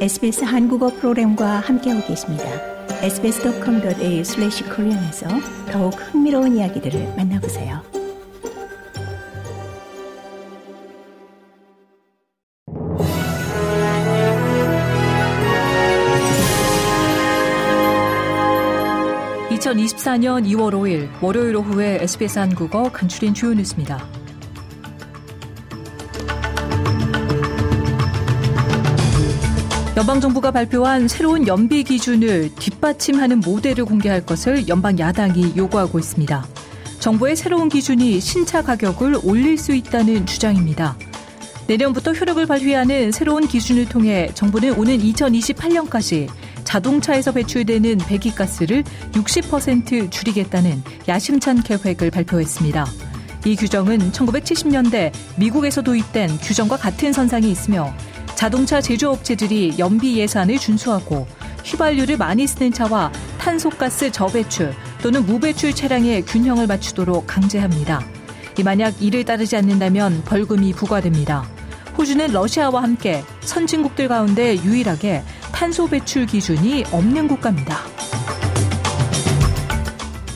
SBS 한국어 프로그램과 함께하고 계십니다. sbs.com.au/korean에서 더욱 흥미로운 이야기들을 만나보세요. (2024년 2월 5일) 월요일 오후에 SBS 한국어 간추린 주요 뉴스입니다. 연방정부가 발표한 새로운 연비 기준을 뒷받침하는 모델을 공개할 것을 연방 야당이 요구하고 있습니다. 정부의 새로운 기준이 신차 가격을 올릴 수 있다는 주장입니다. 내년부터 효력을 발휘하는 새로운 기준을 통해 정부는 오는 2028년까지 자동차에서 배출되는 배기가스를 60% 줄이겠다는 야심찬 계획을 발표했습니다. 이 규정은 1970년대 미국에서 도입된 규정과 같은 선상이 있으며 자동차 제조업체들이 연비 예산을 준수하고 휘발유를 많이 쓰는 차와 탄소가스 저배출 또는 무배출 차량의 균형을 맞추도록 강제합니다. 만약 이를 따르지 않는다면 벌금이 부과됩니다. 호주는 러시아와 함께 선진국들 가운데 유일하게 탄소 배출 기준이 없는 국가입니다.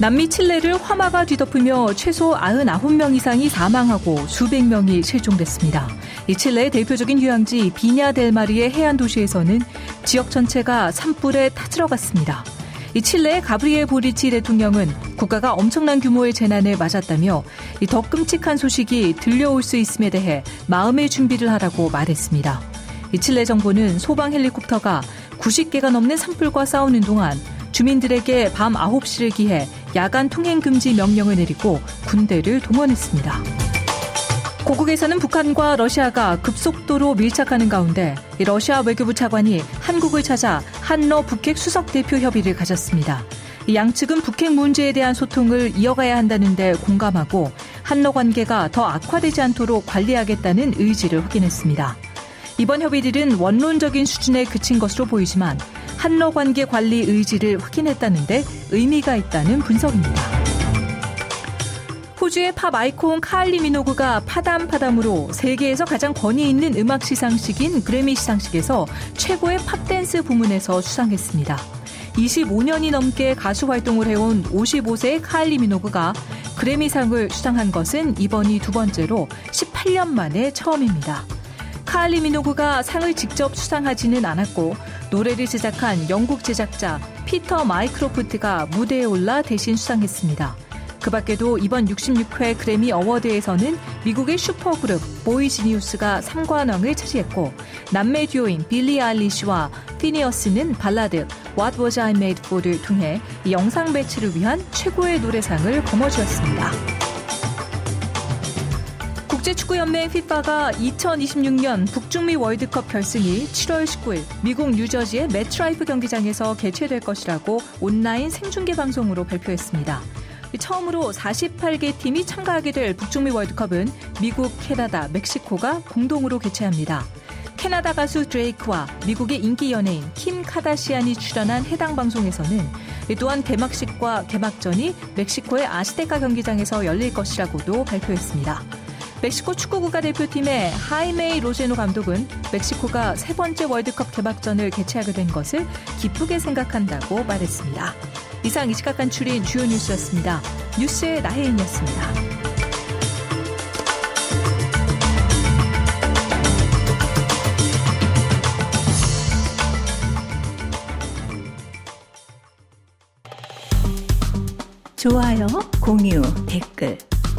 남미 칠레를 화마가 뒤덮으며 최소 99명 이상이 사망하고 수백 명이 실종됐습니다. 이 칠레의 대표적인 휴양지 비냐 델마리의 해안 도시에서는 지역 전체가 산불에 타들어갔습니다. 이 칠레의 가브리엘 보리치 대통령은 국가가 엄청난 규모의 재난을 맞았다며 더 끔찍한 소식이 들려올 수 있음에 대해 마음의 준비를 하라고 말했습니다. 이 칠레 정부는 소방 헬리콥터가 90개가 넘는 산불과 싸우는 동안 주민들에게 밤 9시를 기해 야간 통행 금지 명령을 내리고 군대를 동원했습니다. 고국에서는 북한과 러시아가 급속도로 밀착하는 가운데 러시아 외교부 차관이 한국을 찾아 한러 북핵 수석 대표 협의를 가졌습니다. 양측은 북핵 문제에 대한 소통을 이어가야 한다는데 공감하고 한러 관계가 더 악화되지 않도록 관리하겠다는 의지를 확인했습니다. 이번 협의들은 원론적인 수준에 그친 것으로 보이지만 한러 관계 관리 의지를 확인했다는데 의미가 있다는 분석입니다. 호주의 팝 아이콘 카일리 미노그가 Padam Padam으로 세계에서 가장 권위 있는 음악 시상식인 그래미 시상식에서 최고의 팝댄스 부문에서 수상했습니다. 25년이 넘게 가수 활동을 해온 55세의 카일리 미노그가 그래미상을 수상한 것은 이번이 두 번째로 18년 만에 처음입니다. 카일리 미노그가 상을 직접 수상하지는 않았고 노래를 제작한 영국 제작자 피터 마이크로프트가 무대에 올라 대신 수상했습니다. 그 밖에도 이번 66회 그래미 어워드에서는 미국의 슈퍼그룹 보이지니어스가 3관왕을 차지했고 남매 듀오인 빌리 아일리시와 피니어스는 발라드 What Was I Made For를 통해 영상 매체를 위한 최고의 노래상을 거머쥐었습니다. 국제축구연맹 FIFA가 2026년 북중미 월드컵 결승이 7월 19일 미국 뉴저지의 매트라이프 경기장에서 개최될 것이라고 온라인 생중계 방송으로 발표했습니다. 처음으로 48개 팀이 참가하게 될 북중미 월드컵은 미국, 캐나다, 멕시코가 공동으로 개최합니다. 캐나다 가수 드레이크와 미국의 인기 연예인 킴 카다시안이 출연한 해당 방송에서는 또한 개막식과 개막전이 멕시코의 아스테카 경기장에서 열릴 것이라고도 발표했습니다. 멕시코 축구 국가대표팀의 하이메이 로제노 감독은 멕시코가 세 번째 월드컵 개막전을 개최하게 된 것을 기쁘게 생각한다고 말했습니다. 이상 이 시각 간 출인 주요 뉴스였습니다. 뉴스의 나혜인이었습니다. 좋아요, 공유, 댓글